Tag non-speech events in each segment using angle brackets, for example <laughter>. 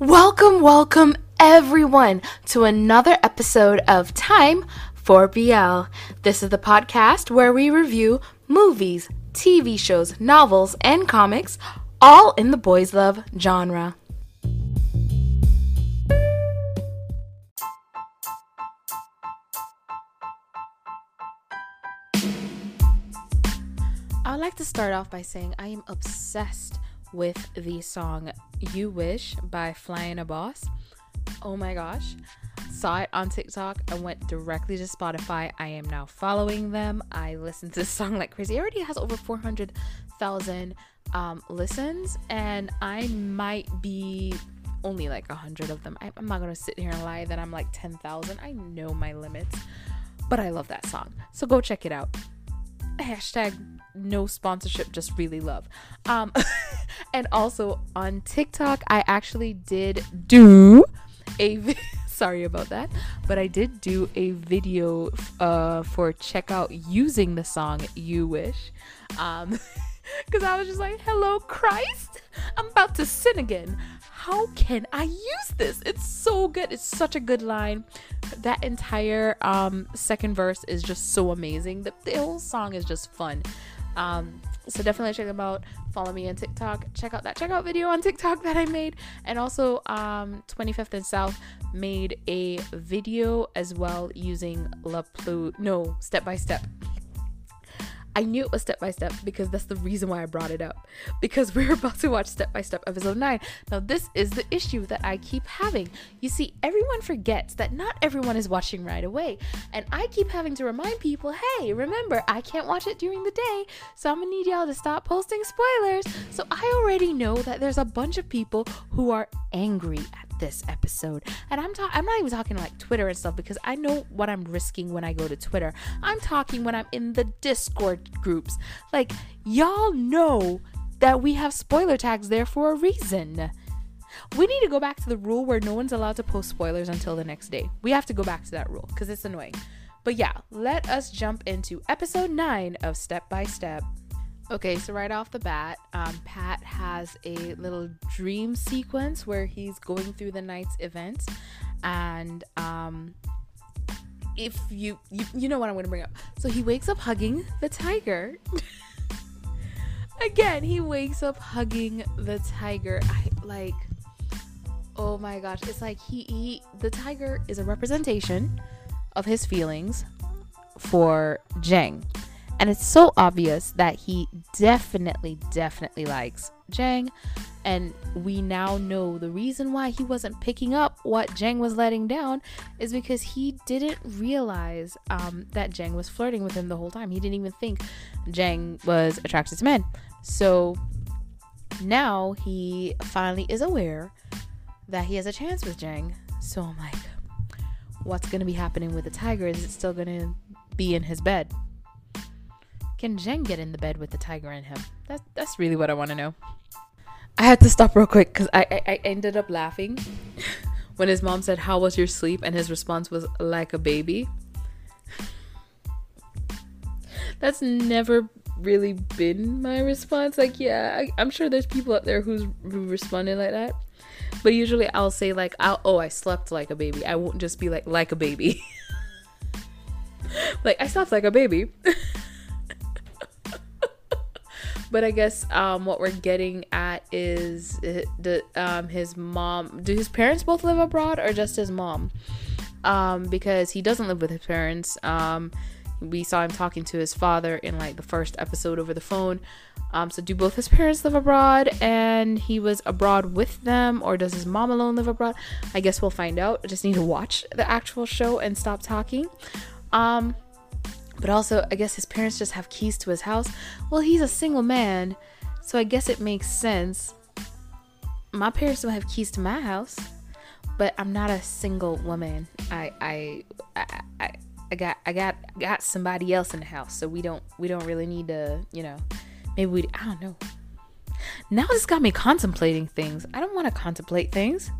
Welcome, welcome everyone to another episode of Time for BL. This is the podcast where we review movies, TV shows, novels, and comics, all in the boys' love genre. I would like to start off by saying I am obsessed with the song You Wish by Flyana Boss. Oh my gosh. Saw it on TikTok and went directly to Spotify. I am now following them. I listened to this song like crazy. It already has over 400,000 um, listens, and I might be only like 100 of them. I, I'm not to sit here and lie that I'm like 10,000. I know my limits, but I love that song. So go check it out. Hashtag no sponsorship, just really love. Um, <laughs> and also on TikTok, I actually did do a <laughs> sorry about that, but I did do a video uh, for checkout using the song "You Wish," um, <laughs> because I was just like, "Hello, Christ, I'm about to sin again." How can I use this? It's so good. It's such a good line. That entire um, second verse is just so amazing. The, the whole song is just fun. Um, so definitely check them out. Follow me on TikTok. Check out that checkout video on TikTok that I made. And also, um, 25th and South made a video as well using La Plu. No, step by step. I knew it was step by step because that's the reason why I brought it up. Because <laughs> we're about to watch step by step episode 9. Now, this is the issue that I keep having. You see, everyone forgets that not everyone is watching right away. And I keep having to remind people hey, remember, I can't watch it during the day. So I'm gonna need y'all to stop posting spoilers. So I already know that there's a bunch of people who are angry at this episode. And I'm talking I'm not even talking like Twitter and stuff because I know what I'm risking when I go to Twitter. I'm talking when I'm in the Discord groups. Like y'all know that we have spoiler tags there for a reason. We need to go back to the rule where no one's allowed to post spoilers until the next day. We have to go back to that rule because it's annoying. But yeah, let us jump into episode 9 of Step by Step. Okay, so right off the bat, um, Pat has a little dream sequence where he's going through the night's events, and um, if you, you you know what I'm going to bring up. So he wakes up hugging the tiger. <laughs> Again, he wakes up hugging the tiger. I like. Oh my gosh, it's like he, he the tiger is a representation of his feelings for Jang and it's so obvious that he definitely, definitely likes Jang. And we now know the reason why he wasn't picking up what Jang was letting down is because he didn't realize um, that Jang was flirting with him the whole time. He didn't even think Jang was attracted to men. So now he finally is aware that he has a chance with Jang. So I'm like, what's going to be happening with the tiger? Is it still going to be in his bed? Can Jen get in the bed with the tiger in him? That's that's really what I want to know. I had to stop real quick because I, I, I ended up laughing <laughs> when his mom said, "How was your sleep?" and his response was like a baby. <laughs> That's never really been my response. Like, yeah, I, am sure there's people out there who's who responded like that, but usually I'll say like, I'll, "Oh, I slept like a baby." I won't just be like like a baby. <laughs> like I slept like a baby. But I guess um, what we're getting at is the um, his mom. Do his parents both live abroad or just his mom? Um, because he doesn't live with his parents. Um, we saw him talking to his father in like the first episode over the phone. Um, so do both his parents live abroad and he was abroad with them, or does his mom alone live abroad? I guess we'll find out. I just need to watch the actual show and stop talking. Um, but also, I guess his parents just have keys to his house. Well, he's a single man, so I guess it makes sense. My parents don't have keys to my house, but I'm not a single woman. I I I, I, I got I got got somebody else in the house, so we don't we don't really need to, you know, maybe we I don't know. Now this got me contemplating things. I don't want to contemplate things.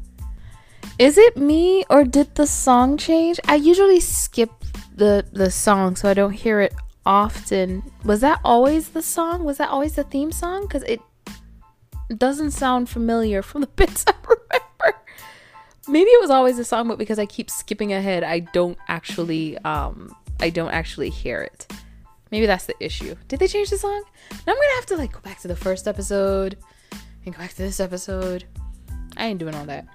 Is it me or did the song change? I usually skip the the song so I don't hear it often. Was that always the song? Was that always the theme song? Because it doesn't sound familiar from the <laughs> bits I remember. maybe it was always the song, but because I keep skipping ahead, I don't actually um I don't actually hear it. Maybe that's the issue. Did they change the song? Now I'm gonna have to like go back to the first episode and go back to this episode. I ain't doing all that.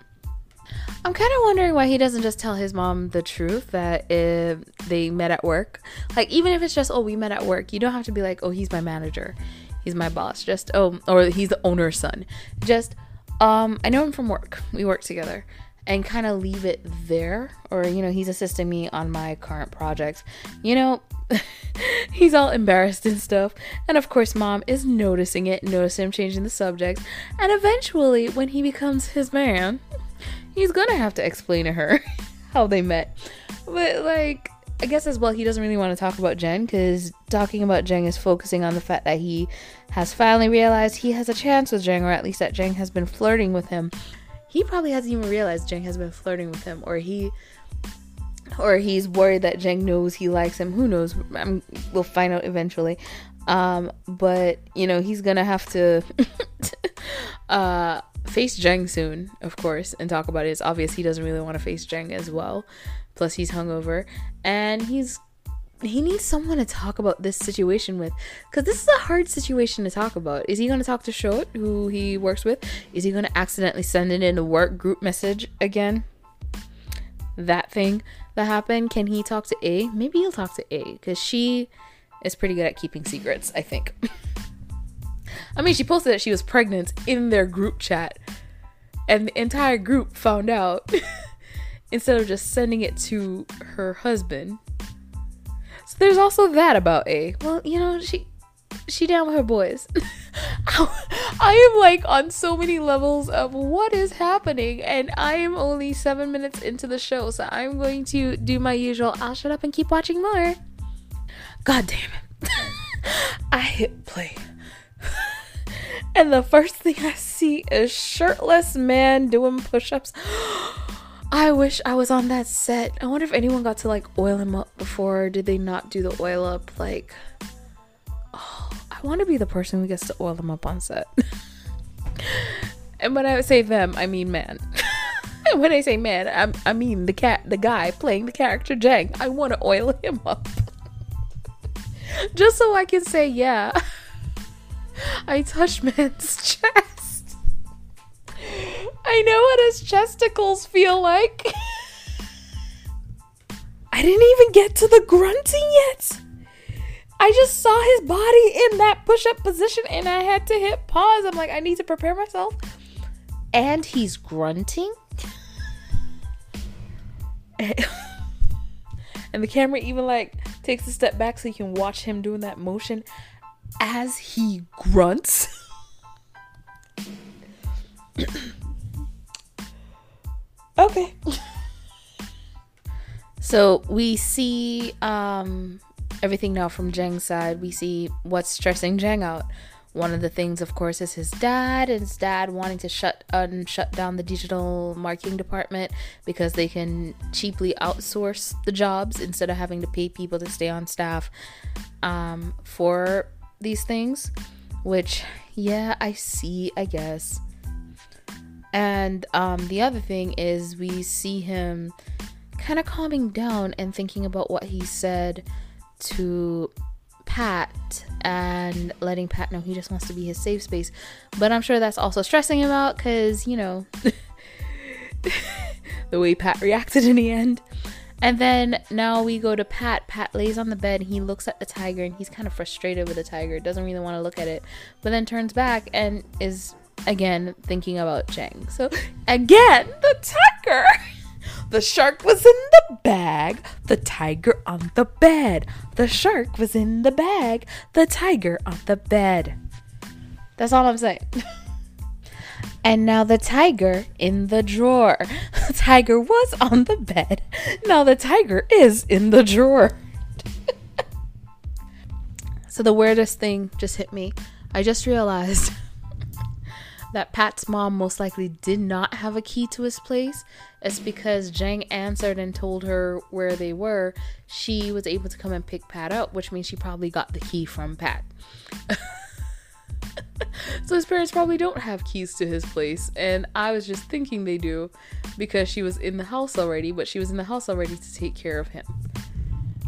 I'm kind of wondering why he doesn't just tell his mom the truth that if they met at work. Like, even if it's just, oh, we met at work, you don't have to be like, oh, he's my manager, he's my boss. Just, oh, or he's the owner's son. Just, um, I know him from work. We work together. And kind of leave it there. Or, you know, he's assisting me on my current projects. You know, <laughs> he's all embarrassed and stuff. And of course, mom is noticing it, noticing him changing the subject. And eventually, when he becomes his man, he's gonna have to explain to her <laughs> how they met. But like, I guess as well, he doesn't really want to talk about Jen because talking about Jen is focusing on the fact that he has finally realized he has a chance with Jen, or at least that Jen has been flirting with him. He probably hasn't even realized Jen has been flirting with him, or he, or he's worried that Jen knows he likes him. Who knows? I'm, we'll find out eventually. Um, but you know, he's gonna have to <laughs> uh face Jeng soon, of course, and talk about it. It's obvious he doesn't really want to face Jeng as well. Plus, he's hungover, and he's he needs someone to talk about this situation with, because this is a hard situation to talk about. Is he going to talk to Shot, who he works with? Is he going to accidentally send it in a work group message again? That thing that happened. Can he talk to Ae? Maybe he'll talk to Ae, because she is pretty good at keeping secrets. I think. <laughs> I mean, she posted that she was pregnant in their group chat, and the entire group found out <laughs> instead of just sending it to her husband. So there's also that about Ae. Well, you know, she she down with her boys. <laughs> I am like on so many levels of what is happening, and I am only seven minutes into the show, so I'm going to do my usual. I'll shut up and keep watching more. God damn it! <laughs> I hit play and the first thing I see is shirtless man doing push-ups. <gasps> I wish I was on that set. I wonder if anyone got to like oil him up before. Did they not do the oil up? Like, oh, <sighs> I want to be the person who gets to oil him up on set. <laughs> and when I say them, I mean man. And <laughs> when I say man, I, I mean the cat, the guy playing the character Jang. I want to oil him up, <laughs> just so I can say yeah. <laughs> I touched man's <laughs> chest. I know what his chesticles feel like. <laughs> I didn't even get to the grunting yet. I just saw his body in that push up position and I had to hit pause. I'm like, I need to prepare myself. And he's grunting. and the camera even like takes a step back so you can watch him doing that motion as he grunts. okay. so we see um, everything now from Jang's side. We see what's stressing Jang out. One of the things, of course, is his dad and his dad wanting to shut un- shut down the digital marketing department because they can cheaply outsource the jobs instead of having to pay people to stay on staff um, for these things, which, yeah, I see, I guess. And um, the other thing is, we see him kind of calming down and thinking about what he said to Pat and letting Pat know he just wants to be his safe space. But I'm sure that's also stressing him out because, you know, <laughs> the way Pat reacted in the end. And then now we go to Pat. Pat lays on the bed. He looks at the tiger and he's kind of frustrated with the tiger. Doesn't really want to look at it. But then turns back and is again thinking about Jang. So again, the tiger. <laughs> The shark was in the bag, the tiger on the bed. The shark was in the bag, the tiger on the bed. That's all I'm saying. <laughs> And now the tiger in the drawer. The <laughs> tiger was on the bed. Now the tiger is in the drawer. <laughs> so the weirdest thing just hit me. I just realized <laughs> that Pat's mom most likely did not have a key to his place. It's because Jang answered and told her where they were. She was able to come and pick Pat up, which means she probably got the key from Pat. So his parents probably don't have keys to his place, and I was just thinking they do. because she was in the house already, but she was in the house already to take care of him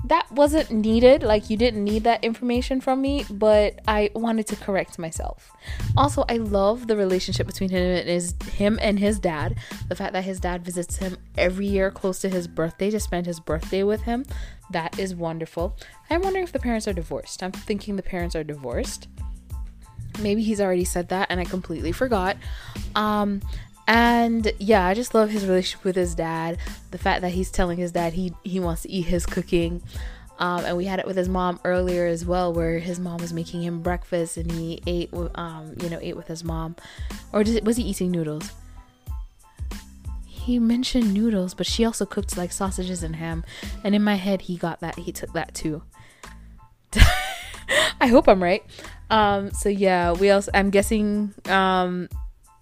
that wasn't needed. Like, you didn't need that information from me, but I wanted to correct myself. Also, I love the relationship between him and his him and his dad. The fact that his dad visits him every year close to his birthday to spend his birthday with him. That is wonderful. I'm wondering if the parents are divorced. I'm thinking the parents are divorced. Maybe he's already said that and I completely forgot. Um, and yeah i just love his relationship with his dad. The fact that he's telling his dad he he wants to eat his cooking. Um, and we had it with his mom earlier as well where his mom was making him breakfast and he ate um you know ate with his mom. Or did, was he eating noodles? He mentioned noodles but she also cooked like sausages and ham. And in my head he got that he took that too. <laughs> I hope i'm right um so yeah we also i'm guessing um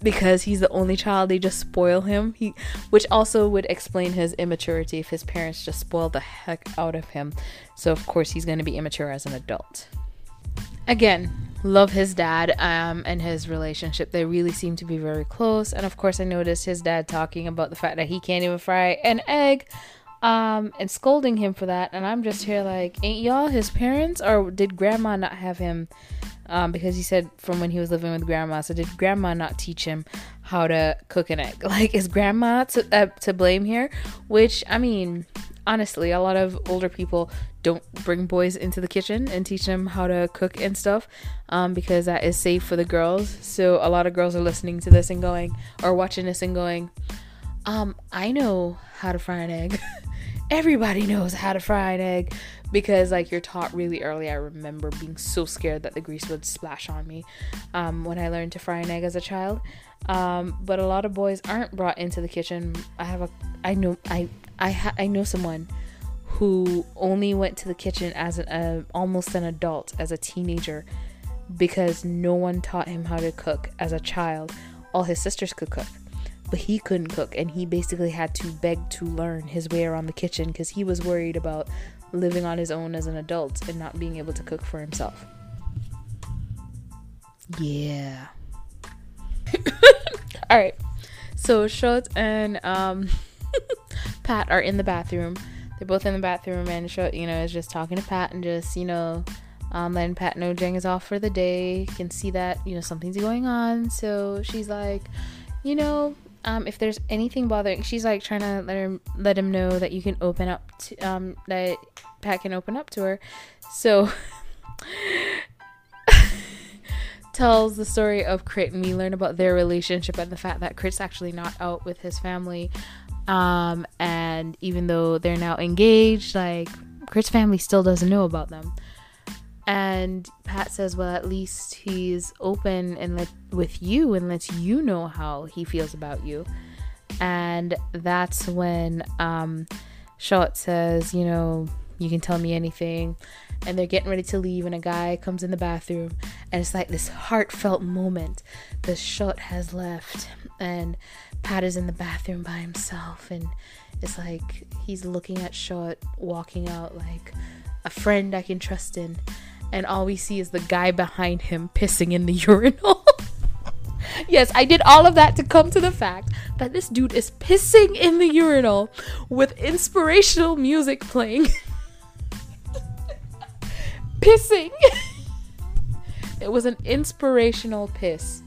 because he's the only child they just spoil him. He which also would explain his immaturity if his parents just spoiled the heck out of him. So of course he's going to be immature as an adult. Again love his dad um, and his relationship. They really seem to be very close. And of course i noticed his dad talking about the fact that he can't even fry an egg um, and scolding him for that. And i'm just here like ain't y'all his parents or did grandma not have him um, because he said from when he was living with grandma. So did grandma not teach him how to cook an egg? <laughs> Like is grandma to uh, to blame here? Which I mean, honestly, a lot of older people don't bring boys into the kitchen and teach them how to cook and stuff um, because that is safe for the girls. So a lot of girls are listening to this and going or watching this and going, um, I know how to fry an egg. <laughs> Everybody knows how to fry an egg because like you're taught really early. I remember being so scared that the grease would splash on me um, when I learned to fry an egg as a child. Um, but a lot of boys aren't brought into the kitchen. I have a I know I I ha- I know someone who only went to the kitchen as an uh, almost an adult as a teenager because no one taught him how to cook as a child. All his sisters could cook but he couldn't cook and he basically had to beg to learn his way around the kitchen because he was worried about living on his own as an adult and not being able to cook for himself. Yeah. <coughs> All right. So Shot and um, <laughs> Pat are in the bathroom. They're both in the bathroom, and Shot, you know, is just talking to Pat and just, you know, um, letting Pat know Jang is off for the day. Can see that, you know, something's going on. So she's like, you know, um, if there's anything bothering, she's like trying to let him let him know that you can open up to um that Pat can open up to her. So <laughs> tells the story of Crit and we learn about their relationship and the fact that Crit's actually not out with his family. Um, and even though they're now engaged, like Crit's family still doesn't know about them. And Pat says, well, at least he's open and let with you and lets you know how he feels about you. And that's when um, Shot says, you know, you can tell me anything. And they're getting ready to leave, and a guy comes in the bathroom, and it's like this heartfelt moment. The Shot has left, and Pat is in the bathroom by himself, and it's like he's looking at Shot walking out like a friend I can trust in and all we see is the guy behind him pissing in the <laughs> urinal. yes, I did all of that to come to the fact that this dude is pissing in the urinal with inspirational music playing. <laughs> pissing. <laughs> it was an inspirational piss.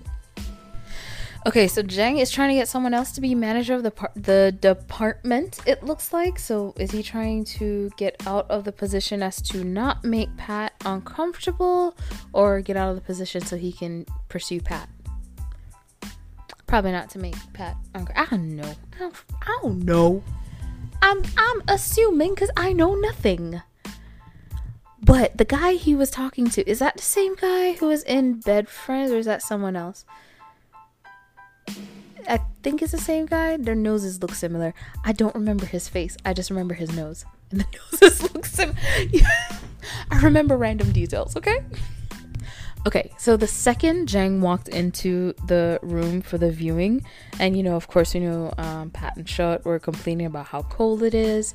Okay, so Jang is trying to get someone else to be manager of the par- the department. It looks like. So is he trying to get out of the position as to not make Pat uncomfortable, or get out of the position so he can pursue Pat? Probably not to make Pat uncomfortable. I don't know. I don't, I don't know. I'm I'm assuming because I know nothing. But the guy he was talking to is that the same guy who was in Bed Friends, or is that someone else? I think it's the same guy. Their noses look similar. I don't remember his face. I just remember his nose. And <laughs> the noses look similar. <laughs> I remember random details, okay? Okay, so the second Jang walked into the room for the viewing, and you know, of course, you know, um, Pat and Shot were complaining about how cold it is.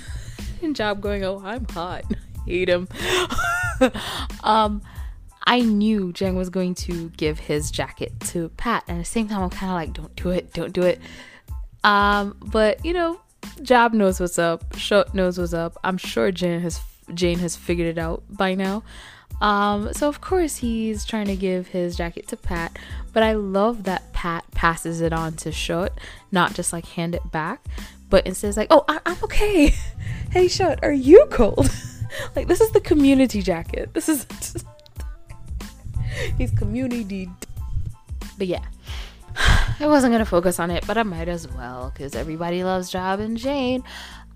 <laughs> and Job going, oh, I'm hot. hate him. um, I knew Jang was going to give his jacket to Pat, and at the same time, I'm kind of like, don't do it, don't do it. Um, but you know, Job knows what's up. Short knows what's up. I'm sure Jane has Jane has figured it out by now. Um, so of course he's trying to give his jacket to Pat, but I love that Pat passes it on to Short, not just like hand it back, but instead it's like, "Oh, I- am okay. <laughs> hey, Short, are you cold?" <laughs> like this is the community jacket. This is <laughs> <laughs> he's community. But yeah, <sighs> I wasn't gonna focus on it, but I might as well because everybody loves Job and Jane.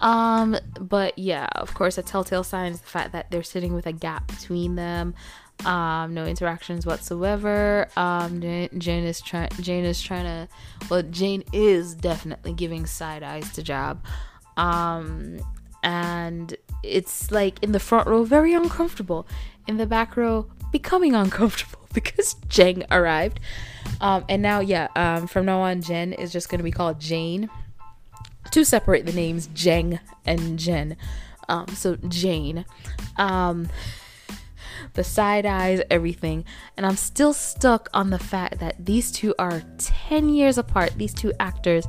Um, but yeah, of course, a telltale sign is the fact that they're sitting with a gap between them. Um, no interactions whatsoever. Um, Jane, is trying. Jane is trying to. Well, Jane is definitely giving side eyes to Job. Um, and it's like in the front row, very uncomfortable. In the back row, becoming uncomfortable <laughs> because Jeng arrived. Um, and now, yeah, um, from now on, Jen is just going to be called Jane to separate the names Jeng and Jen. Um, so Jane. Um, the side eyes, everything. And I'm still stuck on the fact that these two are 10 years apart, these two actors.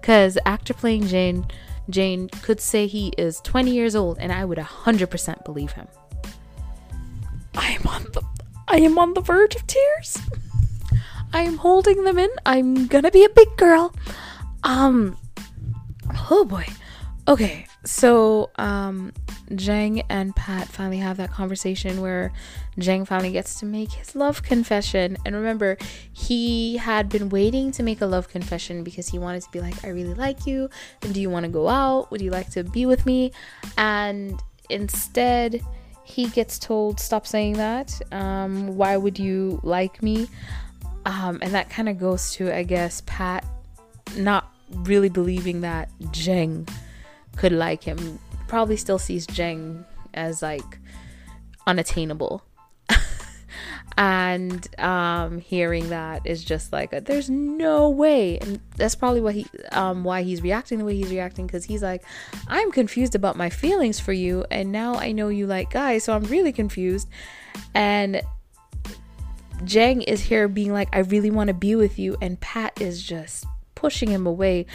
Because actor playing Jane, Jane could say he is 20 years old, and I would 100% believe him. I am on the I am on the verge of tears. I am holding them in. I'm gonna be a big girl. Um oh boy. Okay, so um Jang and Pat finally have that conversation where Jang finally gets to make his love confession. And remember, he had been waiting to make a love confession because he wanted to be like, I really like you. Do you want to go out? Would you like to be with me? And instead, he gets told, Stop saying that. Um, why would you like me? Um, and that kind of goes to, I guess, Pat not really believing that Jeng could like him. Probably still sees Jeng as like unattainable. And um, hearing that is just like a, there's no way. And that's probably what he um, why he's reacting the way he's reacting because he's like i'm confused about my feelings for you and now i know you like guys so i'm really confused. And jang is here being like i really want to be with you and pat is just pushing him away.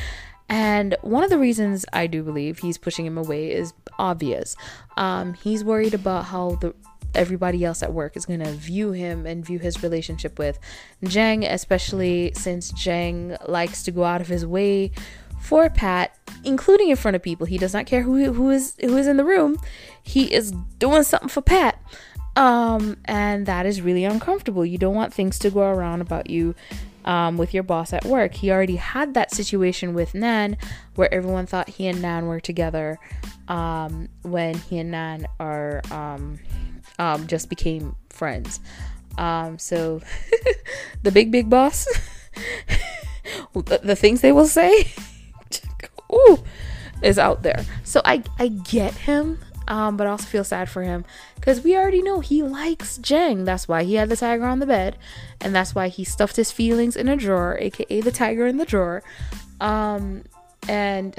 And one of the reasons I do believe he's pushing him away is obvious. Um, he's worried about how the everybody else at work is going to view him and view his relationship with Jeng, especially since Jeng likes to go out of his way for Pat, including in front of people. He does not care who who is who is in the room. He is doing something for Pat. Um, and that is really uncomfortable. You don't want things to go around about you um, with your boss at work. He already had that situation with Nan where everyone thought he and Nan were together um, when he and Nan are um, um, just became friends. Um, so <laughs> the big big boss, <laughs> the, the, things they will say, <laughs> ooh, is out there. So I I get him, um, but I also feel sad for him because we already know he likes Jeng. That's why he had the tiger on the bed, and that's why he stuffed his feelings in a drawer, aka the tiger in the drawer. Um, and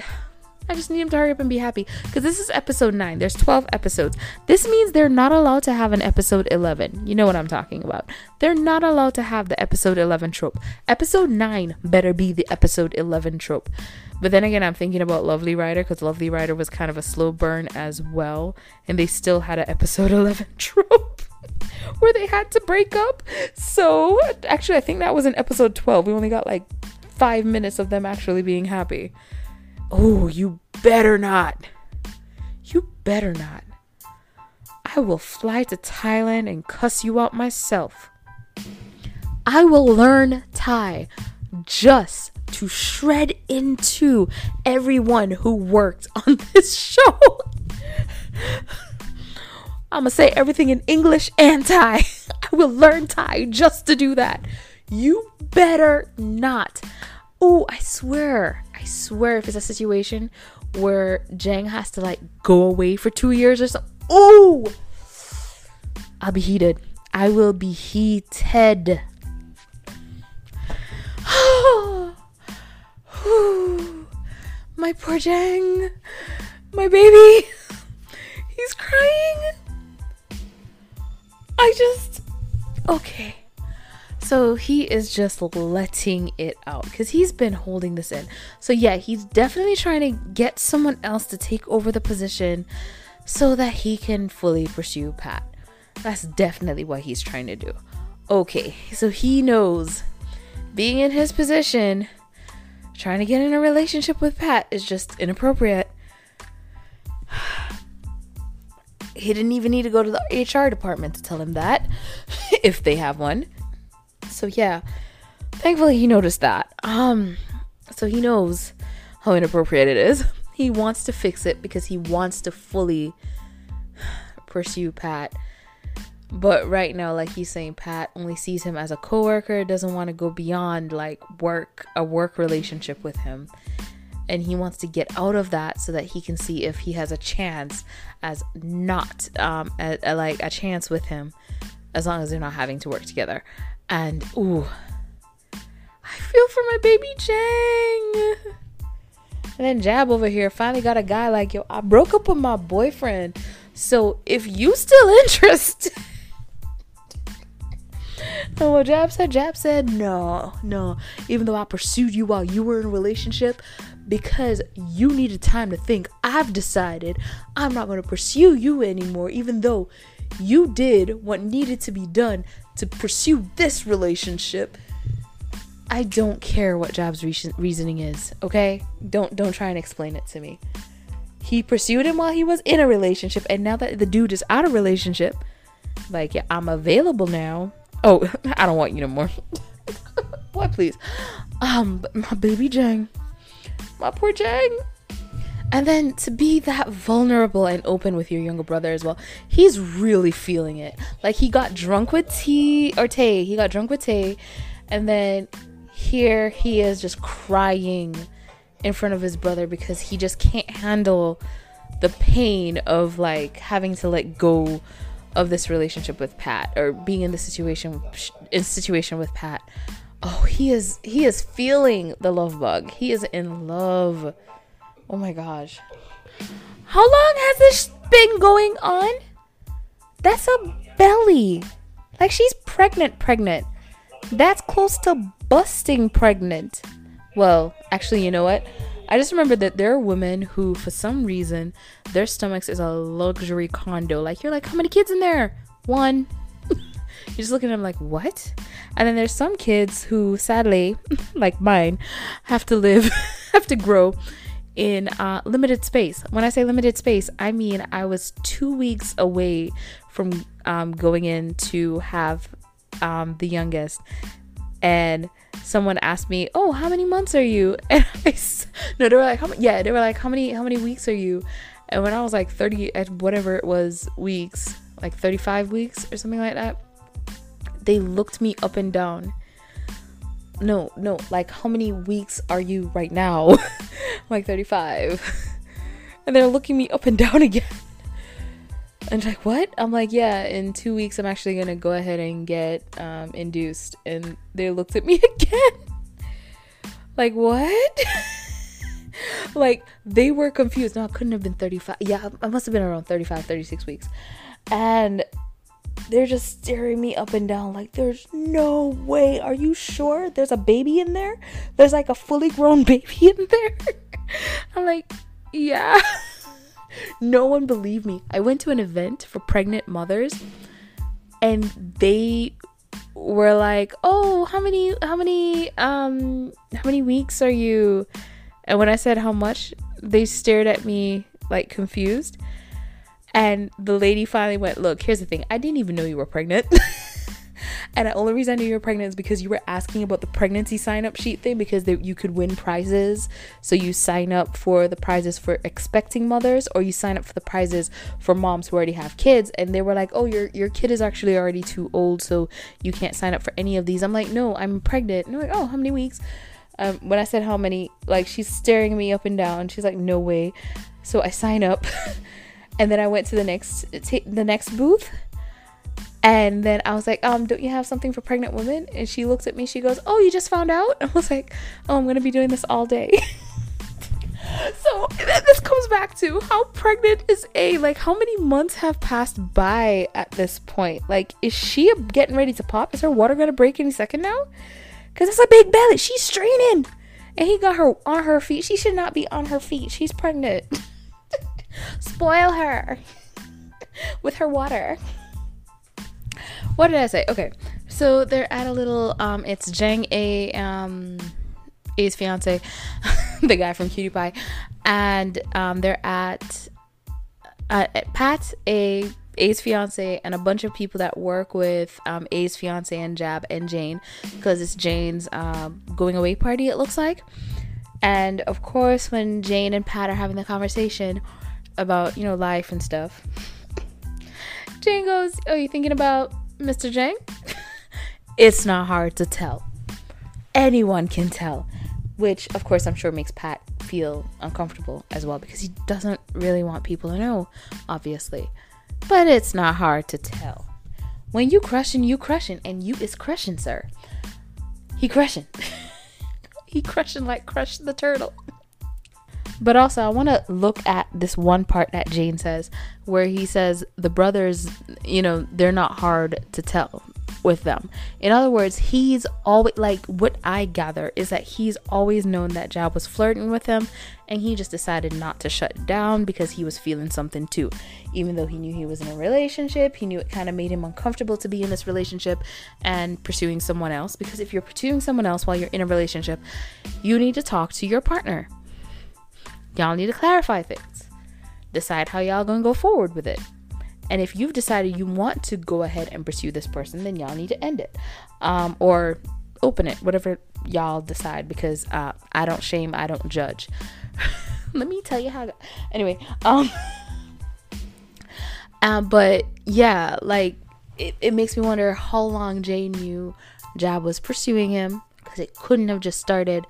I just need him to hurry up and be happy. Because this is episode 9. There's 12 episodes. This means they're not allowed to have an episode 11. You know what I'm talking about. They're not allowed to have the episode 11 trope. Episode 9 better be the episode 11 trope. But then again, I'm thinking about Lovely Rider because Lovely Rider was kind of a slow burn as well. And they still had an episode <laughs> 11 trope. <laughs> where they had to break up. So, actually, I think that was in episode 12. We only got like five minutes of them actually being happy. Oh, you better not. You better not. I will fly to Thailand and cuss you out myself. I will learn Thai just to shred into everyone who worked <laughs> on this show. I'm gonna say everything in English and Thai. <laughs> I will learn Thai just to do that. You better not. Oh, I swear, I swear, if it's a situation where Jang has to like go away for two years or something, oh, I'll be heated. I will be heated. <gasps> My poor Jang, my baby, he's crying. I just, okay. So he is just letting it out because he's been holding this in. So, yeah, he's definitely trying to get someone else to take over the position so that he can fully pursue Pat. That's definitely what he's trying to do. Okay, so he knows being in his position, trying to get in a relationship with Pat is just inappropriate. <sighs> He didn't even need to go to the HR department to tell him that, <laughs> if they have one. So yeah, thankfully he noticed that. Um, so he knows how inappropriate it is. He wants to fix it because he wants to fully pursue Pat. But right now, like he's saying, Pat only sees him as a coworker, doesn't want to go beyond like work, a work relationship with him. And he wants to get out of that so that he can see if he has a chance as not um a, a, like a chance with him as long as they're not having to work together. And ooh, I feel for my baby Jang. And then Jaab over here finally got a guy like, yo, I broke up with my boyfriend. So if you still <laughs> interested. and what Jaab said, Jaab said, no, no. Even though I pursued you while you were in a relationship, because you needed time to think, I've decided I'm not going to pursue you anymore, even though you did what needed to be done to pursue this relationship. I don't care what Jaab's reasoning is, okay? Don't don't try and explain it to me. He pursued him while he was in a relationship, and now that the dude is out of relationship, like yeah, I'm available now. Oh, <laughs> I don't want you no more. <laughs> what, please? Um, my baby Jang, my poor Jang. And then to be that vulnerable and open with your younger brother as well, he's really feeling it. Like he got drunk with tea or Tay. He got drunk with Tay, and then here he is just crying in front of his brother because he just can't handle the pain of like having to let go of this relationship with Pat or being in the situation in situation with Pat. Oh, he is he is feeling the love bug. He is in love. Oh my gosh. How long has this been going on? That's a belly. Like she's pregnant, pregnant. That's close to busting pregnant. Well, actually, you know what? I just remember that there are women who, for some reason, their stomachs is a luxury condo. Like, you're like, how many kids in there? One. <laughs> you're just looking at them like, what? And then there's some kids who, sadly, <laughs> like mine, have to live, <laughs> have to grow in uh, limited space. When I say limited space, I mean I was two weeks away from um, going in to have um, the youngest, and someone asked me, "Oh, how many months are you?" <laughs> And I no, they were like, how, "Yeah," they were like, "How many how many weeks are you?" And when I was like 30 at whatever it was weeks, like 35 weeks or something like that, they looked me up and down no, no, like how many weeks are you right now? <laughs> <laughs> like 35. <laughs> and they're looking me up and down <laughs> again. And like, what? I'm like, yeah, in two weeks, I'm actually gonna go ahead and get um, induced. And they looked at me again. like, what? like, they were confused. No, I couldn't have been 35. Yeah, I must have been around 35, 36 weeks. And they're just staring me up and down like there's no way. Are you sure there's a baby in there? There's like a fully grown <laughs> baby in there? <laughs> I'm like yeah. <laughs> No one believed me. I went to an event for pregnant mothers and they were like oh how many how many um how many weeks are you? And when i said how much they stared at me like confused and the lady finally went, Look, here's the thing. I didn't even know you were pregnant. <laughs> and the only reason I knew you were pregnant is because you were asking about the pregnancy sign up sheet thing because they, you could win prizes. So you sign up for the prizes for expecting mothers or you sign up for the prizes for moms who already have kids. And they were like, Oh, your, your kid is actually already too old. So you can't sign up for any of these. I'm like, No, I'm pregnant. And they're like, Oh, how many weeks? Um, when I said how many, like she's staring me up and down. She's like, No way. So I sign up. <laughs> and then I went to the next t- the next booth and then I was like, um, don't you have something for pregnant women? And she looks at me, she goes, Oh, you just found out? <laughs> I was like, Oh, I'm gonna be doing this all day. <laughs> so this comes back to how pregnant is Ae? Like, how many months have passed by at this point? Like, is she getting ready to pop? Is her water gonna break any second now? Because it's a big belly. She's straining. And he got her on her feet. She should not be on her feet. She's pregnant. <laughs> Spoil her with her water. What did I say? Okay. So they're at a little um it's Jang A um A's fiance, <laughs> the guy from Cutie Pie, and um they're at at Pat A A's fiance and a bunch of people that work with um, A's fiance and Jab and Jane because it's Jane's um, going away party, it looks like. And of course, when Jane and Pat are having the conversation about, you know, life and stuff, Jane goes, Oh, you thinking about Mr. Jang? <laughs> it's not hard to tell. Anyone can tell. Which, of course, I'm sure makes Pat feel uncomfortable as well because he doesn't really want people to know, obviously but it's not hard to tell. When you crushing, you crushing, and you is crushing, sir. He crushing. <laughs> he crushing like Crush the Turtle. But also, I want to look at this one part that Jane says, where he says the brothers, you know, they're not hard to tell with them. In other words, he's always like what I gather is that he's always known that Jaab was flirting with him and he just decided not to shut down because he was feeling something too. Even though he knew he was in a relationship, he knew it kind of made him uncomfortable to be in this relationship and pursuing someone else because if you're pursuing someone else while you're in a relationship, you need to talk to your partner. Y'all need to clarify things. Decide how y'all to go forward with it. And if you've decided you want to go ahead and pursue this person, then y'all need to end it um, or open it, whatever y'all decide, because uh, I don't shame, I don't judge. <laughs> Let me tell you how. Anyway, um, <laughs> uh, but yeah, like it, it makes me wonder how long Jay knew Jaab was pursuing him because it couldn't have just started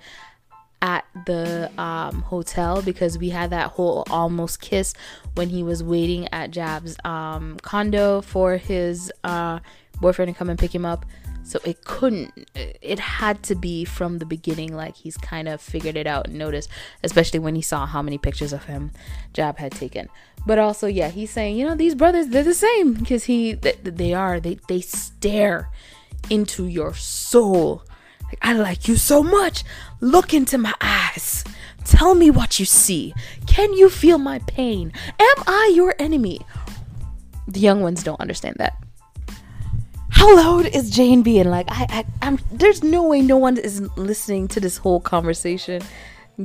at the um, hotel because we had that whole almost kiss when he was waiting at Jaab's um, condo for his uh, boyfriend to come and pick him up. So it couldn't, it had to be from the beginning, like he's kind of figured it out and noticed, especially when he saw how many pictures of him Jaab had taken. But also, yeah, he's saying, you know, these brothers, they're the same because he, they, they are, they, they stare into your soul I like you so much. Look into my eyes. Tell me what you see. Can you feel my pain? Am I your enemy? The young ones don't understand that. How loud is Jane being? Like, I, I, I'm. There's no way no one is listening to this whole conversation,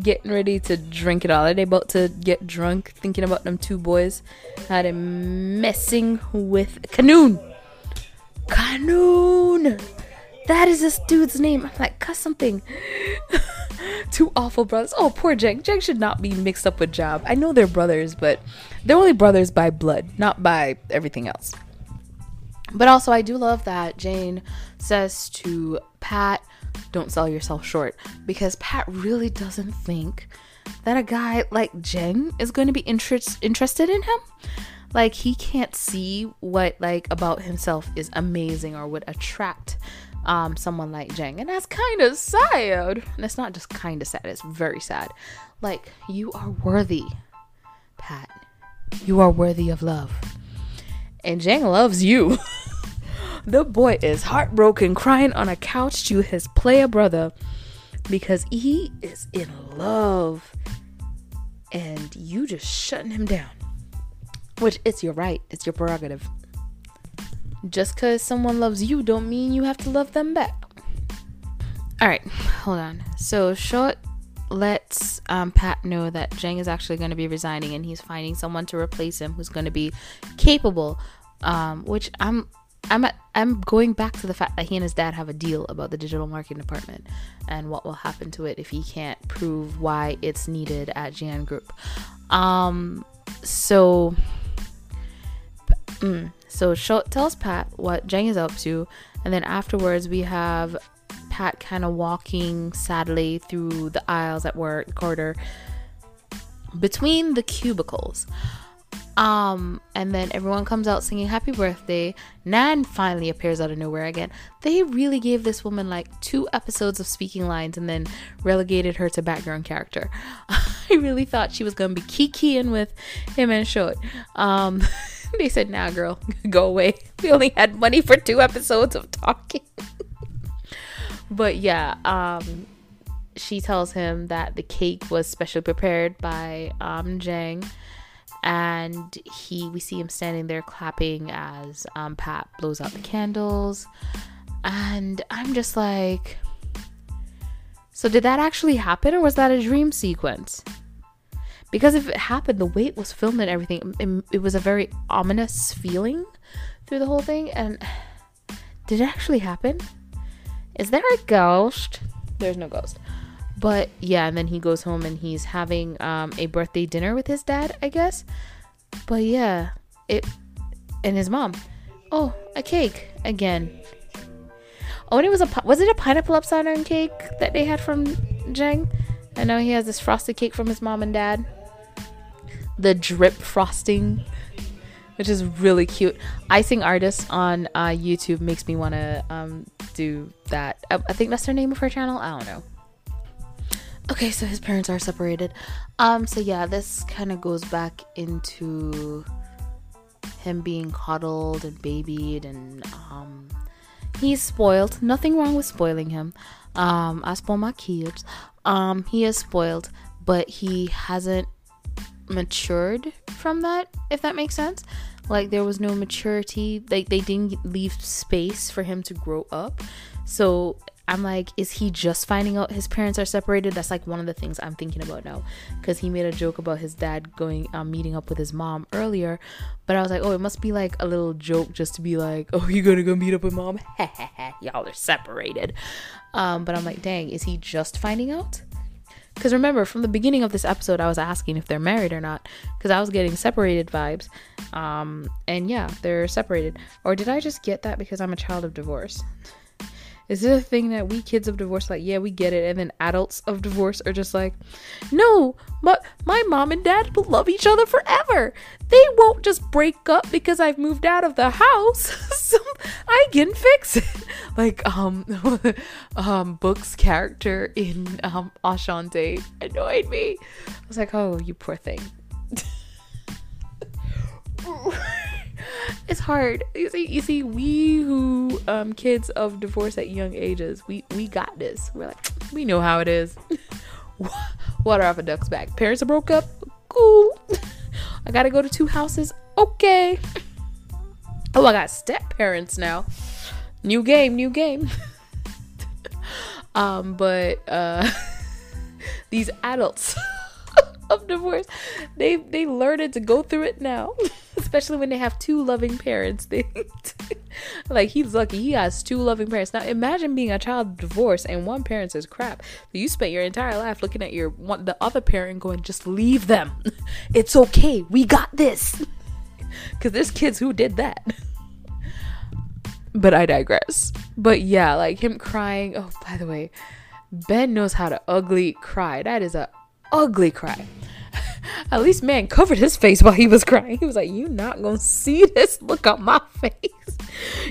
getting ready to drink it all. Are they about to get drunk, thinking about them two boys, how they messing with Kanoon? Kanoon that is this dude's name. I'm like, cuss something. <laughs> Two awful brothers. Oh, poor Jake. Jake should not be mixed up with Job. I know they're brothers, but they're only brothers by blood, not by everything else. But also, I do love that Jane says to Pat, don't sell yourself short. Because Pat really doesn't think that a guy like Jeng is going to be interest, interested in him. Like, he can't see what, like, about himself is amazing or would attract um, someone like Jang. And that's kind of sad. And it's not just kind of sad, it's very sad. Like, you are worthy, Pat. You are worthy of love. And Jang loves you. <laughs> the boy is heartbroken, crying on a couch to his player brother because he is in love. And you just shutting him down. Which it's your right, it's your prerogative just because someone loves you don't mean you have to love them back all right hold on so short lets um, pat know that jang is actually going to be resigning and he's finding someone to replace him who's going to be capable um, which i'm I'm at, I'm going back to the fact that he and his dad have a deal about the digital marketing department and what will happen to it if he can't prove why it's needed at Jian Group. Um, so Mm. So show, tells Pat what Jang is up to, and then afterwards we have Pat kind of walking sadly through the aisles at work corridor between the cubicles. Um, and then everyone comes out singing happy birthday. Nan finally appears out of nowhere again. They really gave this woman like two episodes of speaking lines and then relegated her to background character. <laughs> I really thought she was gonna be kikiing with him and Short. Um, <laughs> they said, "Nah, girl, <laughs> go away. <laughs> We only had money for two episodes of talking." <laughs> but yeah, um, she tells him that the cake was specially prepared by um, Jang and he we see him standing there clapping as um, Pat blows out the candles, and I'm just like, so did that actually happen, or was that a dream sequence? Because if it happened, the way it was filmed and everything, it, it was a very ominous feeling through the whole thing. And <sighs> did it actually happen? Is there a ghost? There's no ghost. But yeah, and then he goes home and he's having um, a birthday dinner with his dad, I guess. But yeah, it and his mom. Oh, a cake again. Oh, and it was a was it a pineapple upside down cake that they had from Jeng? I know he has this frosted cake from his mom and dad. The drip frosting, which is really cute. Icing artist on uh, YouTube makes me want to um, do that. I, I think that's the name of her channel. I don't know. Okay, so his parents are separated. Um, so yeah, this kind of goes back into him being coddled and babied, and um, he's spoiled. Nothing wrong with spoiling him. Um, I spoil my kids. Um, he is spoiled, but he hasn't matured from that. If that makes sense. Like there was no maturity. Like they didn't leave space for him to grow up. So I'm like, is he just finding out his parents are separated? That's like one of the things I'm thinking about now. Because he made a joke about his dad going, um, meeting up with his mom earlier. But I was like, oh, it must be like a little joke just to be like, oh, <laughs> you're gonna go meet up with mom? <laughs> Y'all are separated. Um, but I'm like, dang, is he just finding out? Because remember, from the beginning of this episode, I was asking if they're married or not. Because I was getting separated vibes. Um, and yeah, they're separated. Or did I just get that because I'm a child of divorce? Is it a thing that we kids of divorce like, yeah, we get it, and then adults of divorce are just like, no, but my mom and dad will love each other forever. They won't just break up because I've moved out of the house, <laughs> so I can fix it. <laughs> Like um, <laughs> um, Book's character in um Ashante annoyed me. I was like, oh, you poor thing. <laughs> it's hard. You see, you see, we who um kids of divorce at young ages, we we got this. We're like, we know how it is. <laughs> Water off a duck's back. Parents are broke up. Cool. <laughs> I gotta go to two houses. Okay. Oh, I got step parents now. New game, new game. um, but uh, these adults of divorce. They they learned to go through it now, <laughs> especially when they have two loving parents. <laughs> They like he's lucky he has two loving parents. Now imagine being a child of divorce and one parent says crap. You spent your entire life looking at your one the other parent going just leave them. <laughs> It's okay. We got this. Cuz there's kids who did that. But I digress. But yeah, like him crying. Oh, by the way, Ben knows how to ugly cry. That is a ugly cry. <laughs> At least man covered his face while he was crying. He was like, "You not gonna see this look on my <laughs> face.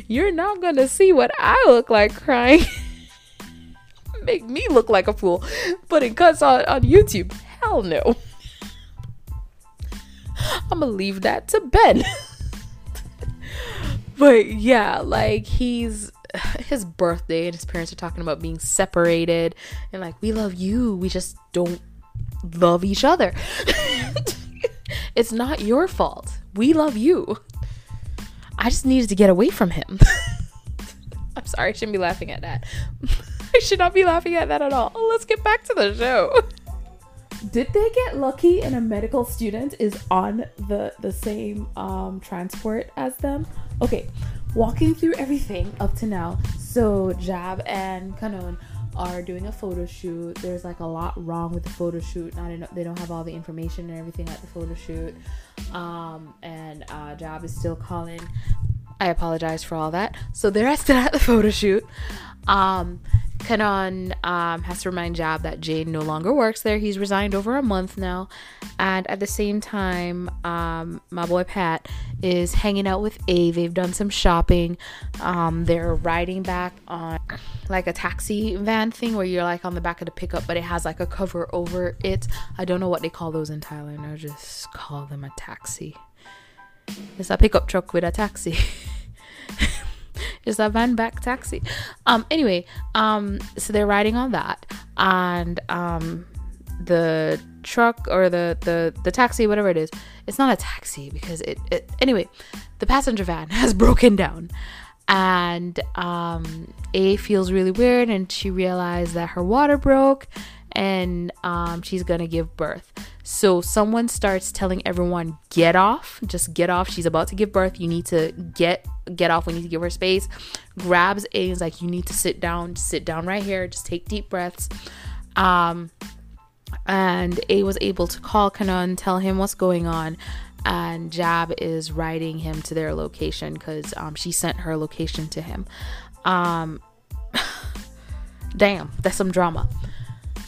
You're not gonna see what I look like crying. <laughs> Make me look like a fool. Putting cuts on on YouTube. Hell no. I'm gonna leave that to Ben. but yeah, like he's <sighs> his birthday and his parents are talking about being separated and like we love you we just don't love each other. <laughs> it's not your fault. We love you. I just needed to get away from him. <laughs> I'm sorry, I shouldn't be laughing at that. <laughs> I should not be laughing at that at all. Let's get back to the show. Did they get lucky and a medical student is on the the same um, transport as them? Okay, walking through everything up to now. So Jaab and Kanoon are doing a photo shoot. There's like a lot wrong with the photo shoot. Not enough, they don't have all the information and everything at the photo shoot. Um, and uh, Jaab is still calling. I apologize for all that. So they're still at the photo shoot. Um, um, has to remind Jaab that Jane no longer works there. He's resigned over a month now. And at the same time, um, my boy Pat is hanging out with Ae. They've done some shopping. Um, they're riding back on like a taxi van thing where you're like on the back of the pickup, but it has like a cover over it. I don't know what they call those in Thailand. I just call them a taxi. It's a pickup truck with a taxi. <laughs> <laughs> it's a van back taxi. Um anyway, um so they're riding on that and um the truck or the the the taxi whatever it is it's not a taxi because it, it anyway the passenger van <laughs> has broken down and um Ae feels really weird and she realized that her water broke and um, she's gonna give birth. So someone starts telling everyone get off. Just get off. She's about to give birth. You need to get get off. We need to give her space. Grabs Ae is like you need to sit down. Sit down right here. Just take deep breaths. Um and Ae was able to call Kanoon, tell him what's going on, and Jaab is riding him to their location because um, she sent her location to him. Um, <laughs> damn, that's some drama.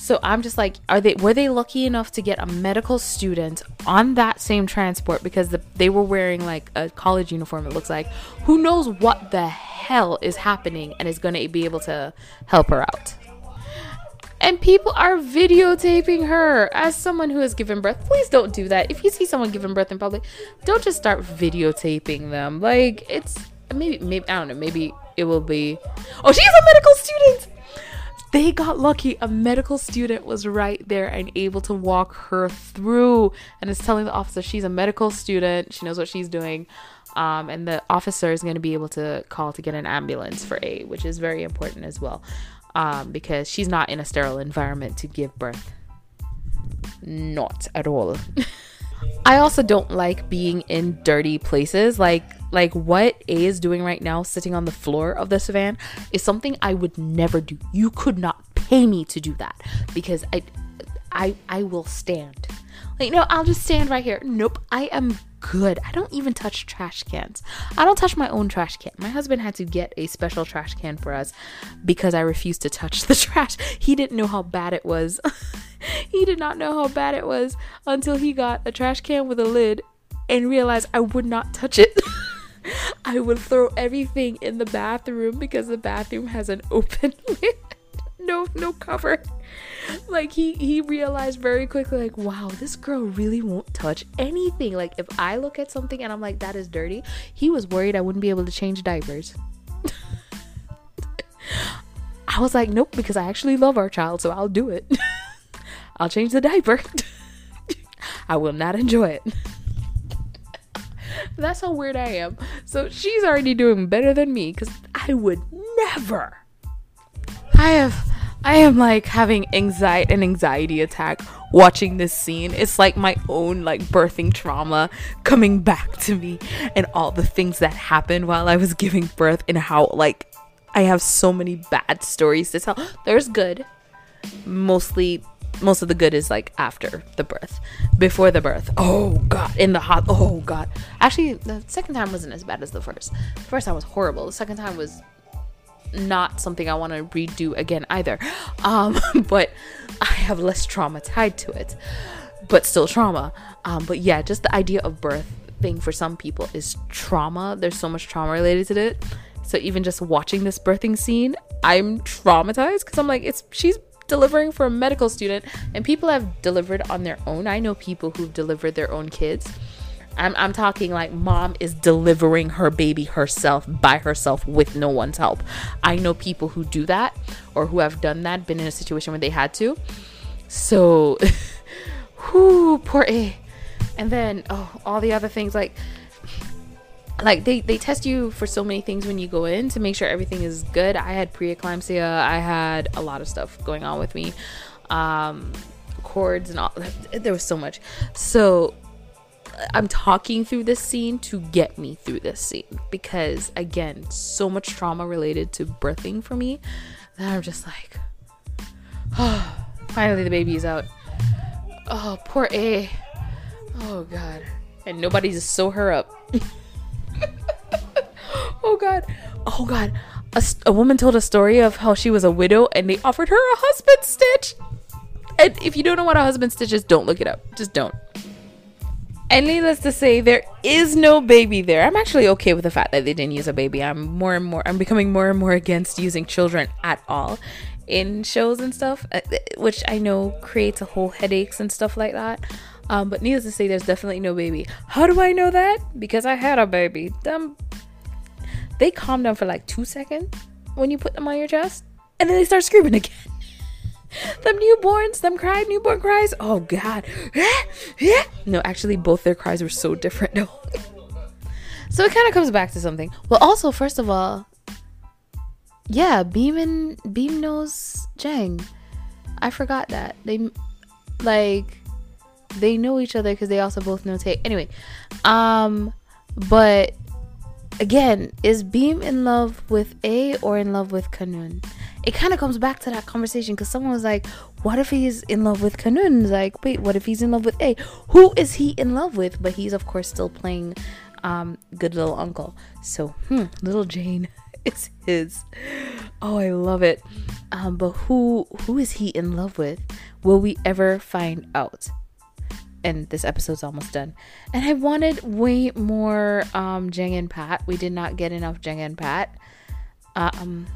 So I'm just like, are they were they lucky enough to get a medical student on that same transport because the, they were wearing like a college uniform? It looks like. Who knows what the hell is happening and is going to be able to help her out? and people are videotaping her as someone who has given birth. Please don't do that. If you see someone giving birth in public, don't just start videotaping them. Like it's maybe maybe I don't know, maybe it will be Oh, she's a medical student. They got lucky. A medical student was right there and able to walk her through and is telling the officer she's a medical student. She knows what she's doing. Um, and the officer is going to be able to call to get an ambulance for Ae, which is very important as well um, because she's not in a sterile environment to give birth. Not at all. <laughs> I also don't like being in dirty places. Like like what Ae is doing right now, sitting on the floor of this van, is something I would never do. You could not pay me to do that because I I I will stand. Like no, I'll just stand right here. Nope, I am good. I don't even touch trash cans. I don't touch my own trash can. My husband had to get a special trash can for us because I refused to touch <laughs> the trash. He didn't know how bad it was. <laughs> he did not know how bad it was until he got a trash can with a lid and realized I would not touch it. <laughs> I would throw everything in the bathroom because the bathroom has an open lid. No no cover. like he he realized very quickly like wow this girl really won't touch anything. Like if i look at something and i'm like that is dirty he was worried i wouldn't be able to change diapers. <laughs> I was like nope because i actually love our child so i'll do it. <laughs> I'll change the diaper. <laughs> I will not enjoy it. That's how weird i am. So she's already doing better than me because i would never. I have I am like having anxiety an anxiety attack watching this scene. It's like my own like birthing trauma coming back to me and all the things that happened while I was giving birth and how like I have so many bad stories to tell. There's good. Mostly most of the good is like after the birth. Before the birth. Oh god, in the hot oh god. Actually, the second time wasn't as bad as the first. The first time was horrible. The second time was not something I want to redo again either. Um, <laughs> but I have less trauma tied to it, but still trauma. Um, but yeah, just the idea of birth thing for some people is trauma. There's so much trauma related to it. So even just watching this birthing scene, I'm traumatized because I'm like, it's she's delivering for a medical student, and people have delivered on their own. I know people who've delivered their own kids I'm, I'm talking like mom is delivering her baby herself by herself with no one's help. I know people who do that or who have done that, been in a situation where they had to. So, <laughs> whoo, poor Ae. And then, oh, all the other things like, like they, they test you for so many things when you go in to make sure everything is good. I had preeclampsia. I had a lot of stuff going on with me. Um, cords and all. There was so much. So I'm talking through this scene to get me through this scene because again, so much trauma related to birthing for me that I'm just like, oh, <sighs> finally the baby is out. Oh, poor Ae. Oh god, and nobody just sew her up. <laughs> oh god, oh god. a, a woman told a story of how she was a widow and they offered her a husband stitch. And if you don't know what a husband stitch is, don't look it up. Just don't. And needless to say, there is no baby there. I'm actually okay with the fact that they didn't use a baby. I'm more and more, I'm becoming more and more against using children at all in shows and stuff, uh, which I know creates a whole headaches and stuff like that. Um, but needless to say, there's definitely no baby. How do I know that? Because I had a baby. Them, they calm down for like two seconds when you put them on your chest, and then they start screaming again. <laughs> them newborns, them cry, newborn cries. Oh God, no, actually, both their cries were so different. No. <laughs> so it kind of comes back to something. Well, also, first of all, yeah, Beam and Beam knows Jeng. I forgot that they like they know each other because they also both know Tae. Anyway, um, but again, is Beam in love with Ae or in love with Kanoon? It kind of comes back to that conversation because someone was like, "What if he's in love with Kanoon?" Like, wait, what if he's in love with Ae? Who is he in love with? But he's of course still playing um, good little uncle. So, hmm, little Jane, <laughs> it's his. Oh, I love it. Um, but who who is he in love with? Will we ever find out? and this episode's almost done. And I wanted way more um Jeng and Pat. We did not get enough Jeng and Pat. Um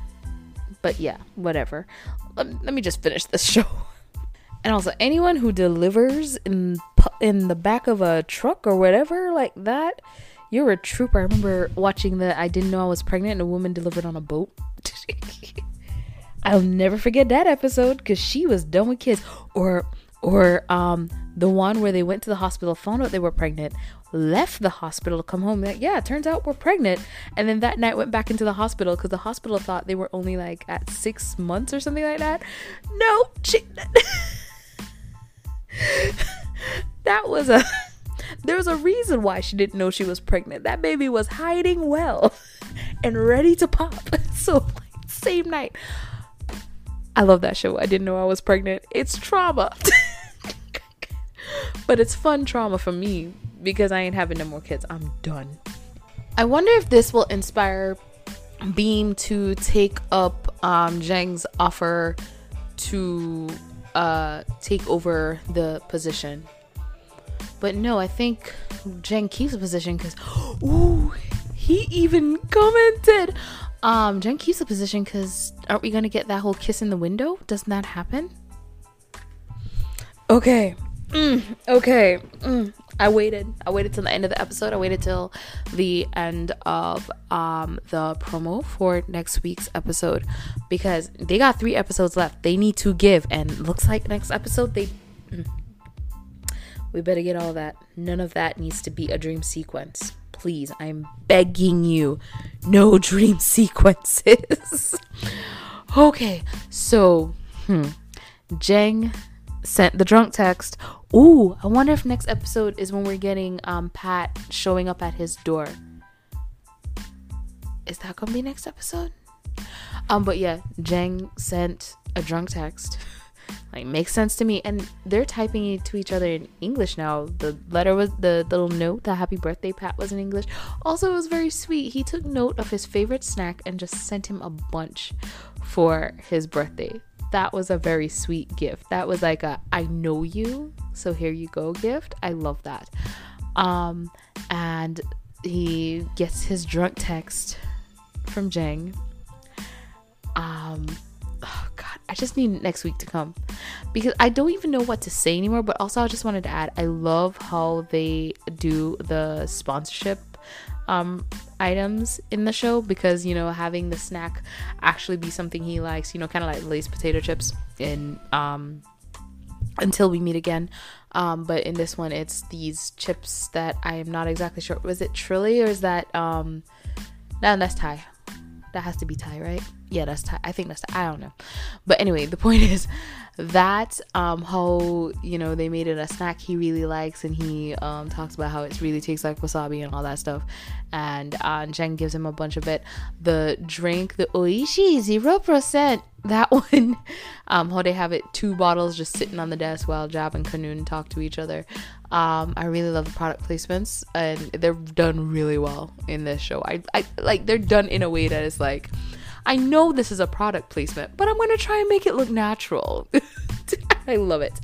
but yeah, whatever. Let, let me just finish this <laughs> show. And also anyone who delivers in in the back of a truck or whatever like that, you're a trooper. I remember watching the I didn't know I was pregnant and a woman delivered on a boat. <laughs> I'll never forget that episode cuz she was done with kids or or um the one where they went to the hospital, found out they were pregnant, left the hospital to come home. Like, yeah, turns out we're pregnant. And then that night went back into the hospital because the hospital thought they were only like at six months or something like that. No, she. <laughs> that was a. <laughs> There was a reason why she didn't know she was pregnant. That baby was hiding well <laughs> and ready to pop. So, like, same night. I love that show. I didn't know I was pregnant. It's trauma. but it's fun trauma for me because I ain't having no more kids. I'm done. I wonder if this will inspire Beam to take up um, Jeng's offer to uh, take over the position. But no, I think Jang keeps the position because, <gasps> ooh, he even commented. Um, Jeng keeps the position because aren't we gonna get that whole kiss in the window? Doesn't that happen? Okay, Mm, okay. Mm. I waited. I waited till the end of the episode. I waited till the end of um the promo for next week's episode because they got three episodes left. They need to give, and looks like next episode they. Mm, we better get all that. None of that needs to be a dream sequence. Please, I'm begging you. No <laughs> dream sequences. <laughs> okay, so hmm. Jeng sent the drunk text. Ooh, I wonder if next episode is when we're getting um Pat showing up at his door. Is that gonna be next episode? Um, but yeah, Jeng sent a drunk text. <laughs> like makes sense to me, and they're typing to each other in English now. The letter was the little note, the happy birthday Pat was in English. Also, it was very sweet. He took note of his favorite snack and just sent him a bunch for his birthday that was a very sweet gift. That was like a I know you, so here you go gift. I love that. Um and he gets his drunk text from Jeng. Um oh god, I just need next week to come because I don't even know what to say anymore, but also I just wanted to add I love how they do the sponsorship um, items in the show because you know having the snack actually be something he likes you know kind of like Lay's potato chips in um, until we meet again. Um, but in this one it's these chips that I am not exactly sure was it Trilly or is that um no that's Thai. That has to be Thai right? Yeah that's Thai. I think that's Thai. I don't know. But anyway the point <laughs> is that um how you know they made it a snack he really likes and he um talks about how it really tastes like wasabi and all that stuff. And uh Jeng gives him a bunch of it. The drink the oishi zero percent that <laughs> one um how they have it two bottles just sitting on the desk while Jaab and Kanoon talk to each other. Um I really love the product placements and they're done really well in this show. I, I like they're done in a way that is like I know this is a product placement, but I'm gonna try and make it look natural. <laughs> I love it.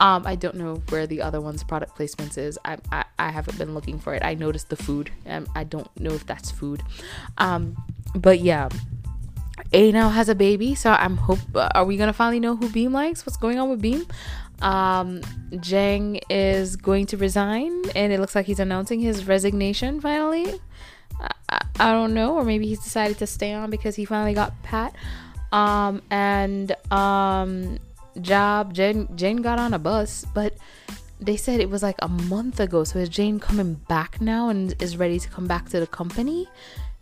Um, I don't know where the other one's product placements is. I, I, I haven't been looking for it. I noticed the food. Um, I don't know if that's food. Um, but yeah, Ae now has a baby, so I'm hope. Uh, are we gonna finally know who Beam likes? What's going on with Beam? Um, Jeng is going to resign, and it looks like he's announcing his resignation finally. I, I, don't know, or maybe he's decided to stay on because he finally got Pat. Um, and um, Jaab Jane Jane got on a bus, but they said it was like a month ago. So is Jane coming back now and is ready to come back to the company?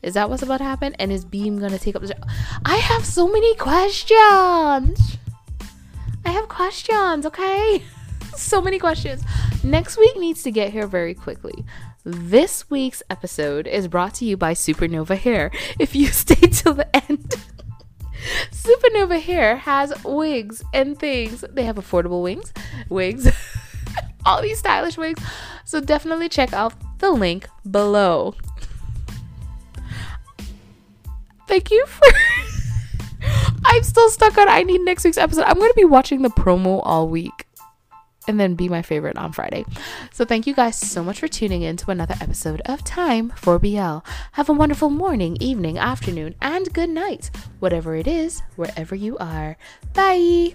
Is that what's about to happen? And is Beam gonna take up the job? I have so many questions. I have questions, okay? <laughs> so many questions. Next week needs to get here very quickly. This week's episode is brought to you by Supernova Hair. If you <laughs> stay till the end, <laughs> Supernova Hair has wigs and things. They have affordable wings, wigs, <laughs> all these stylish wigs. So definitely check out the link below. Thank you for I'm still stuck on I need next week's episode. I'm going to be watching the promo all week and then be my favorite on Friday. So thank you guys so much for tuning in to another episode of Time for BL. Have a wonderful morning, evening, afternoon, and good night, whatever it is, wherever you are. Bye.